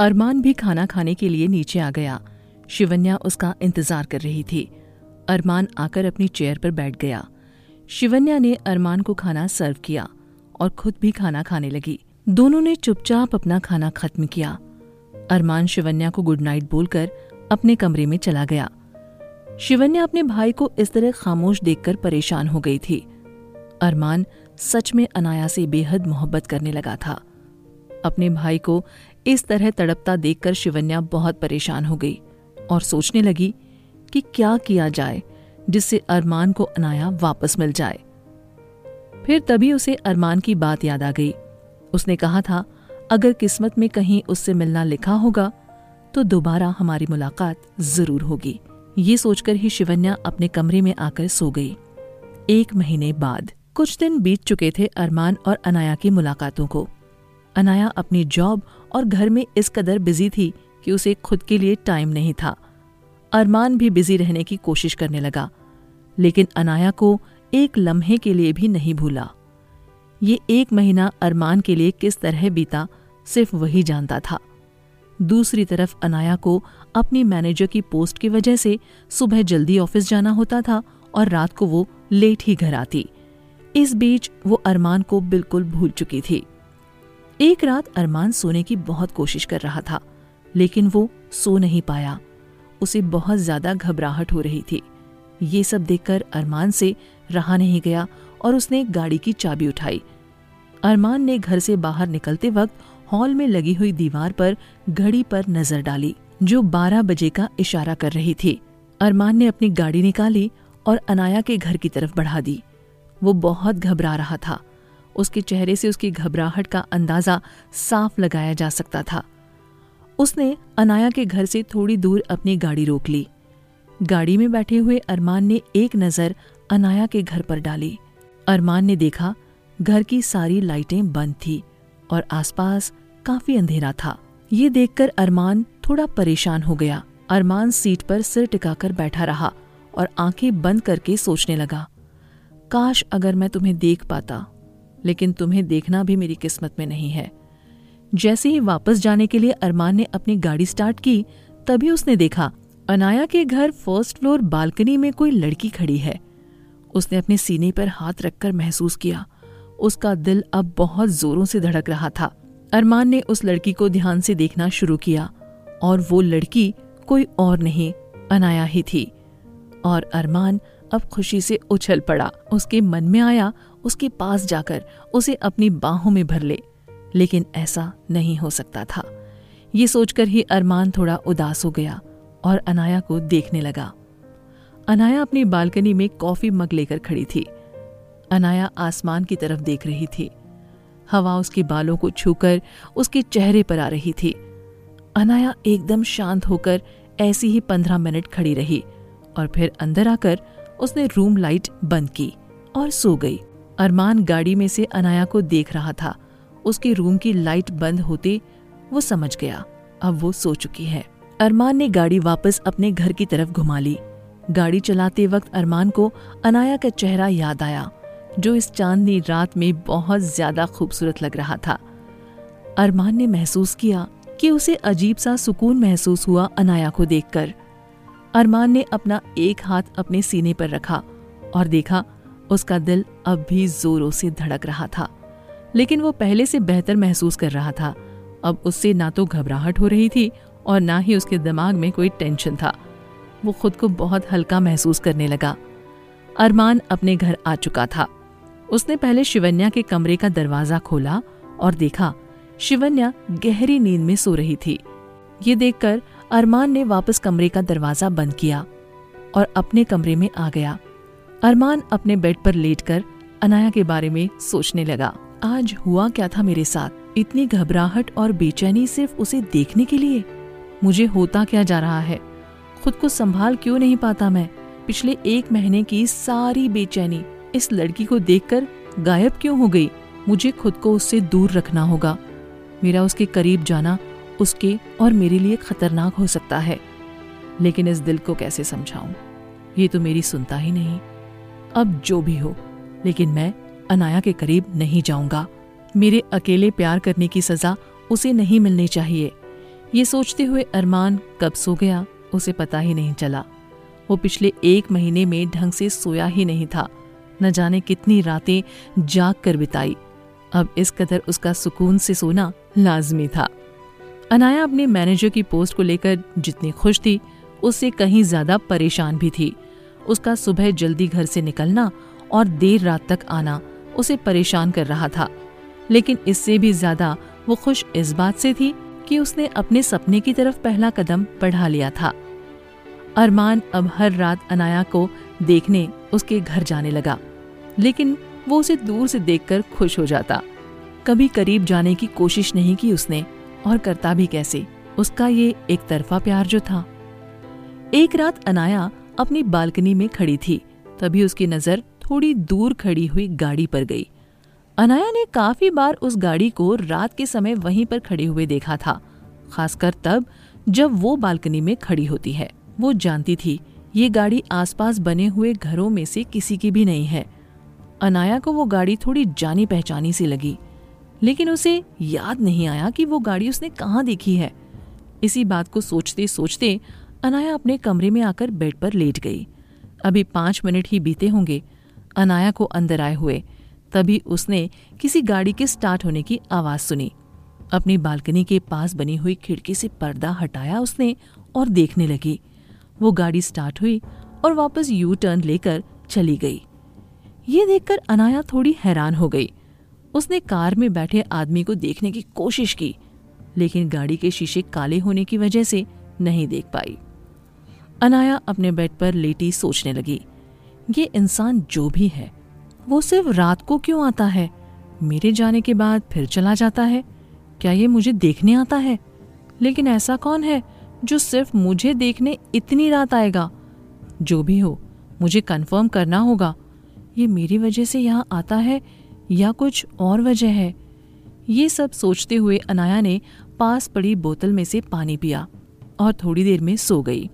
अरमान भी खाना खाने के लिए नीचे आ गया। शिवन्या उसका इंतज़ार कर रही थी। अरमान आकर अपनी चेयर पर बैठ गया। शिवन्या ने अरमान को खाना सर्व किया और खुद भी खाना खाने लगी। दोनों ने चुपचाप अपना खाना खत्म किया। अरमान शिवन्या को गुड नाइट बोलकर अपने कमरे में चला गया। शिवन्या अपने भाई को इस तरह खामोश देखकर परेशान हो गई थी। अरमान सच में अनाया से बेहद मोहब्बत करने लगा था। अपने भाई को इस तरह तड़पता देखकर शिवन्या बहुत परेशान हो गई और सोचने लगी कि क्या किया जाए जिससे अरमान को अनाया वापस मिल जाए। फिर तभी उसे अरमान की बात याद आ गई। उसने कहा था, अगर किस्मत में कहीं उससे मिलना लिखा होगा तो दोबारा हमारी मुलाकात ज़रूर होगी। ये सोचकर ही शिवन्या अपने कमरे में आकर सो गई। एक महीने बाद कुछ दिन बीत चुके थे अरमान और अनाया की मुलाकातों को। अनाया अपनी जॉब और घर में इस कदर बिज़ी थी कि उसे खुद के लिए टाइम नहीं था। अरमान भी बिज़ी रहने की कोशिश करने लगा, लेकिन अनाया को एक लम्हे के लिए भी नहीं भूला। ये एक महीना अरमान के लिए किस तरह बीता, सिर्फ़ वही जानता था। दूसरी तरफ़ अनाया को अपनी मैनेजर की पोस्ट की वजह से सुबह जल्दी ऑफ़िस जाना होता था और रात को वो लेट ही घर आती। इस बीच वो अरमान को बिल्कुल भूल चुकी थी। एक रात अरमान सोने की बहुत कोशिश कर रहा था, लेकिन वो सो नहीं पाया। उसे बहुत ज़्यादा घबराहट हो रही थी। ये सब देखकर अरमान से रहा नहीं गया और उसने गाड़ी की चाबी उठाई। अरमान ने घर से बाहर निकलते वक्त हॉल में लगी हुई दीवार पर घड़ी पर नज़र डाली, जो 12 बजे का इशारा कर रही थी। अरमान ने अपनी गाड़ी निकाली और अनाया के घर की तरफ़ बढ़ा दी। वो बहुत घबरा रहा था। उसके चेहरे से उसकी घबराहट का अंदाज़ा साफ़ लगाया जा सकता था। उसने अनाया के घर से थोड़ी दूर अपनी गाड़ी रोक ली। गाड़ी में बैठे हुए अरमान ने एक नज़र अनाया के घर पर डाली। अरमान ने देखा, घर की सारी लाइटें बंद थी और आसपास काफ़ी अंधेरा था। ये देखकर अरमान थोड़ा परेशान हो गया। अरमान सीट पर सिर टिकाकर बैठा रहा और आँखें बंद करके सोचने लगा, काश अगर मैं तुम्हें देख पाता लेकिन तुम्हें देखना भी मेरी किस्मत में नहीं है। जैसे ही वापस जाने के लिए अरमान ने अपनी गाड़ी स्टार्ट की, तभी उसने देखा, अनाया के घर फ़र्स्ट फ्लोर बालकनी में कोई लड़की खड़ी है। उसने अपने सीने पर हाथ रखकर महसूस किया। उसका दिल अब बहुत जोरों से धड़क रहा था। अरमान ने उस लड़की को ध्यान से देखना शुरू किया, और वो लड़की कोई और नहीं, अनाया ही थी। और अरमान अब खुशी से उछल पड़ा। उसके मन में आया उसके पास जाकर उसे अपनी बाहों में भर ले। लेकिन ऐसा नहीं हो सकता था। ये सोचकर ही अरमान थोड़ा उदास हो गया और अनाया को देखने लगा। अनाया अपनी बालकनी में कॉफ़ी मग लेकर खड़ी थी। अनाया आसमान की तरफ़ देख रही थी। हवा उसके बालों को छूकर उसके चेहरे पर आ रही थी। अनाया एकदम शांत होकर ऐसी ही पंद्रह मिनट खड़ी रही और फिर अंदर आकर उसने रूम लाइट बंद की और सो गई। अरमान गाड़ी में से अनाया को देख रहा था। उसके रूम की लाइट बंद होते वो समझ गया। अब वो सो चुकी है। अरमान ने गाड़ी वापस अपने घर की तरफ़ घुमा ली। गाड़ी चलाते वक्त अरमान को अनाया का चेहरा याद आया, जो इस चांदनी रात में बहुत ज़्यादा खूबसूरत लग रहा था। अरमान ने महसूस किया कि उसे अजीब सा सुकून महसूस हुआ अनाया को देखकर। अरमान ने अपना एक हाथ अपने सीने पर रखा और देखा उसका दिल अब भी जोरों से धड़क रहा था। लेकिन वो पहले से बेहतर महसूस कर रहा था। अब उससे ना तो घबराहट हो रही थी और ना ही उसके दिमाग में कोई टेंशन था। वो खुद को बहुत हल्का महसूस करने लगा। अरमान अपने घर आ चुका था। उसने पहले शिवन्या के कमरे का दरवाज़ा खोला और देखा, शिवन्या गहरी नींद में सो रही थी। ये देखकर अरमान ने वापस कमरे का दरवाज़ा बंद किया और अपने कमरे में आ गया। अरमान अपने बेड पर लेटकर अनाया के बारे में सोचने लगा। आज हुआ क्या था मेरे साथ? इतनी घबराहट और बेचैनी सिर्फ़ उसे देखने के लिए? मुझे होता क्या जा रहा है? खुद को संभाल क्यों नहीं पाता मैं? पिछले एक महीने की सारी बेचैनी इस लड़की को देखकर गायब क्यों हो गई? मुझे खुद को उससे दूर रखना होगा। मेरा उसके करीब जाना उसके और मेरे लिए खतरनाक हो सकता है। लेकिन इस दिल को कैसे समझाऊं? ये तो मेरी सुनता ही नहीं। अब जो भी हो, लेकिन मैं अनाया के करीब नहीं जाऊँगा। मेरे अकेले प्यार करने की सजा उसे नहीं मिलनी चाहिए। ये सोचते हुए अरमान कब सो गया, उसे पता ही नहीं चला। वो पिछले एक महीने में ढंग से सोया ही नहीं था। न जाने कितनी रातें जाग कर बिताई। अब इस कदर उसका सुकून से सोना लाजमी था। अनाया अपने मैनेजर की पोस्ट को लेकर जितनी खुश थी, उससे कहीं ज़्यादा परेशान भी थी। उसका सुबह जल्दी घर से निकलना और देर रात तक आना उसे परेशान कर रहा था। लेकिन इससे भी ज़्यादा वो खुश इस बात से थी कि उसने अपने सपने की तरफ़ पहला कदम बढ़ा लिया था। अरमान अब हर रात अनाया को देखने उसके घर जाने लगा, लेकिन वो उसे दूर से देखकर खुश हो जाता। कभी करीब जाने की कोशिश नहीं की उसने, और करता भी कैसे, उसका ये एक तरफा प्यार जो था। एक रात अनाया अपनी बालकनी में खड़ी थी। तभी उसकी नज़र थोड़ी दूर खड़ी हुई गाड़ी पर गई। अनाया ने काफ़ी बार उस गाड़ी को रात के समय वहीं पर खड़े हुए देखा था, खासकर तब जब वो बालकनी में खड़ी होती है। वो जानती थी, ये गाड़ी आसपास बने हुए घरों में से किसी की भी नहीं है। अनाया को वो गाड़ी थोड़ी जानी पहचानी सी लगी, लेकिन उसे याद नहीं आया कि वो गाड़ी उसने कहाँ देखी है। इसी बात को सोचते सोचते अनाया अपने कमरे में आकर बेड पर लेट गई। अभी पाँच मिनट ही बीते होंगे। अनाया को अंदर आए हुए, तभी उसने किसी गाड़ी के स्टार्ट होने की आवाज़ सुनी। अपनी बालकनी के पास बनी हुई खिड़की से पर्दा हटाया उसने और देखने लगी। वो गाड़ी स्टार्ट हुई और वापस यू टर्न लेकर चली गई। ये देखकर अनाया थोड़ी हैरान हो गई। उसने कार में बैठे आदमी को देखने की कोशिश की, लेकिन गाड़ी के शीशे काले होने की वजह से नहीं देख पाई। अनाया अपने बेड पर लेटी सोचने लगी। ये इंसान जो भी है, वो सिर्फ़ रात को क्यों आता है? मेरे जाने के बाद फिर चला जाता है? क्या ये मुझे देखने आता है? लेकिन ऐसा कौन है जो सिर्फ़ मुझे देखने इतनी रात आएगा? जो भी हो, मुझे कंफर्म करना होगा। ये मेरी वजह से यहाँ आता है या कुछ और वजह है? ये सब सोचते हुए अनाया ने पास पड़ी बोतल में से पानी पिया और थोड़ी देर में सो गई।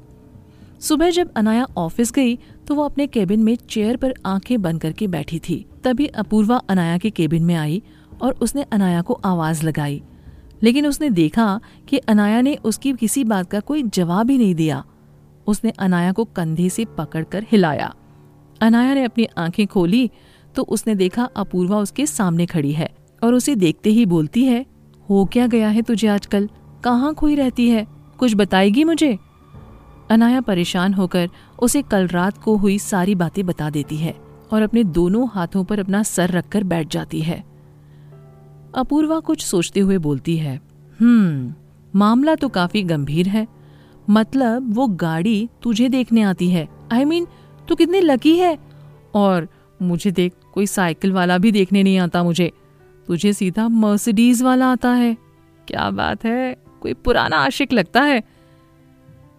सुबह जब अनाया ऑफ़िस गई तो वो अपने केबिन में चेयर पर आँखें बंद करके बैठी थी। तभी अपूर्वा अनाया के केबिन में आई और उसने अनाया को आवाज़ लगाई। लेकिन उसने देखा कि अनाया ने उसकी किसी बात का कोई जवाब ही नहीं दिया। उसने अनाया को कंधे से पकड़कर हिलाया। अनाया ने अपनी आँखें खोली तो उसने देखा अपूर्वा उसके सामने खड़ी है और उसे देखते ही बोलती है, हो क्या गया है तुझे आजकल? कहाँ खोई रहती है? कुछ बताएगी मुझे? अनाया परेशान होकर उसे कल रात को हुई सारी बातें बता देती है और अपने दोनों हाथों पर अपना सर रखकर बैठ जाती है। अपूर्वा कुछ सोचते हुए बोलती है हम्म मामला तो काफ़ी गंभीर है। मतलब वो गाड़ी तुझे देखने आती है। आई I मीन mean, तू कितनी लकी है? और मुझे देख कोई साइकिल वाला भी देखने नहीं आता मुझे। तुझे सीधा मर्सिडीज वाला आता है। क्या बात है? कोई पुराना आशिक लगता है?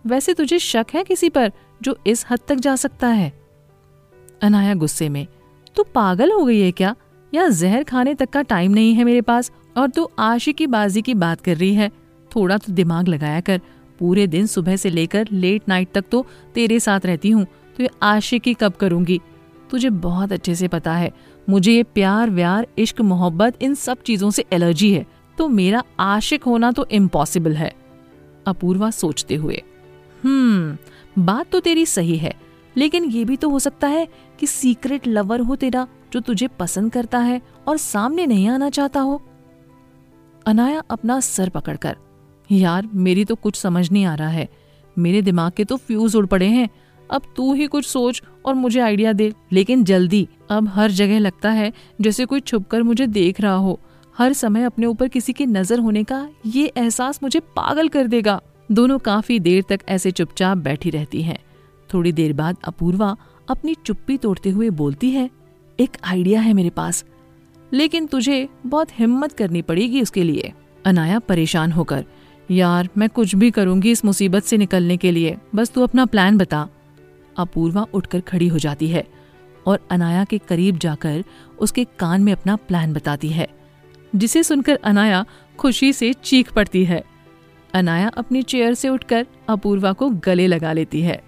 वैसे तुझे शक है किसी पर जो इस हद तक जा सकता है? अनाया गुस्से में, तू पागल हो गई है क्या? या जहर खाने तक का टाइम नहीं है मेरे पास, और तू आशी की बाजी की बात कर रही है? थोड़ा तो दिमाग लगाया कर, पूरे दिन सुबह से लेकर लेट नाइट तक तो तेरे साथ रहती हूँ तो ये आशिकी कब करूँगी? तुझे बहुत अच्छे से पता है, मुझे ये प्यार, व्यार, इश्क, मोहब्बत, इन सब चीज़ों से एलर्जी है तो मेरा आशिक होना तो इम्पॉसिबल है। अपूर्वा सोचते हुए हम्म बात तो तेरी सही है, लेकिन ये भी तो हो सकता है कि सीक्रेट लवर हो तेरा, जो तुझे पसंद करता है और सामने नहीं आना चाहता हो। अनाया अपना सर पकड़कर, यार, मेरी तो कुछ समझ नहीं आ रहा है। मेरे दिमाग के तो फ्यूज उड़ पड़े हैं। अब तू ही कुछ सोच और मुझे आइडिया दे। लेकिन जल्दी, अब हर जगह लगता है जैसे कोई छुपकर मुझे देख रहा हो। हर समय अपने ऊपर किसी की नज़र होने का ये एहसास मुझे पागल कर देगा। दोनों काफ़ी देर तक ऐसे चुपचाप बैठी रहती हैं। थोड़ी देर बाद अपूर्वा अपनी चुप्पी तोड़ते हुए बोलती है, एक आइडिया है मेरे पास, लेकिन तुझे बहुत हिम्मत करनी पड़ेगी उसके लिए। अनाया परेशान होकर, यार, मैं कुछ भी करूँगी इस मुसीबत से निकलने के लिए, बस तू अपना प्लान बता। अपूर्वा उठकर खड़ी हो जाती है और अनाया के करीब जाकर उसके कान में अपना प्लान बताती है, जिसे सुनकर अनाया खुशी से चीख पड़ती है। अनाया अपनी चेयर से उठकर अपूर्वा को गले लगा लेती है।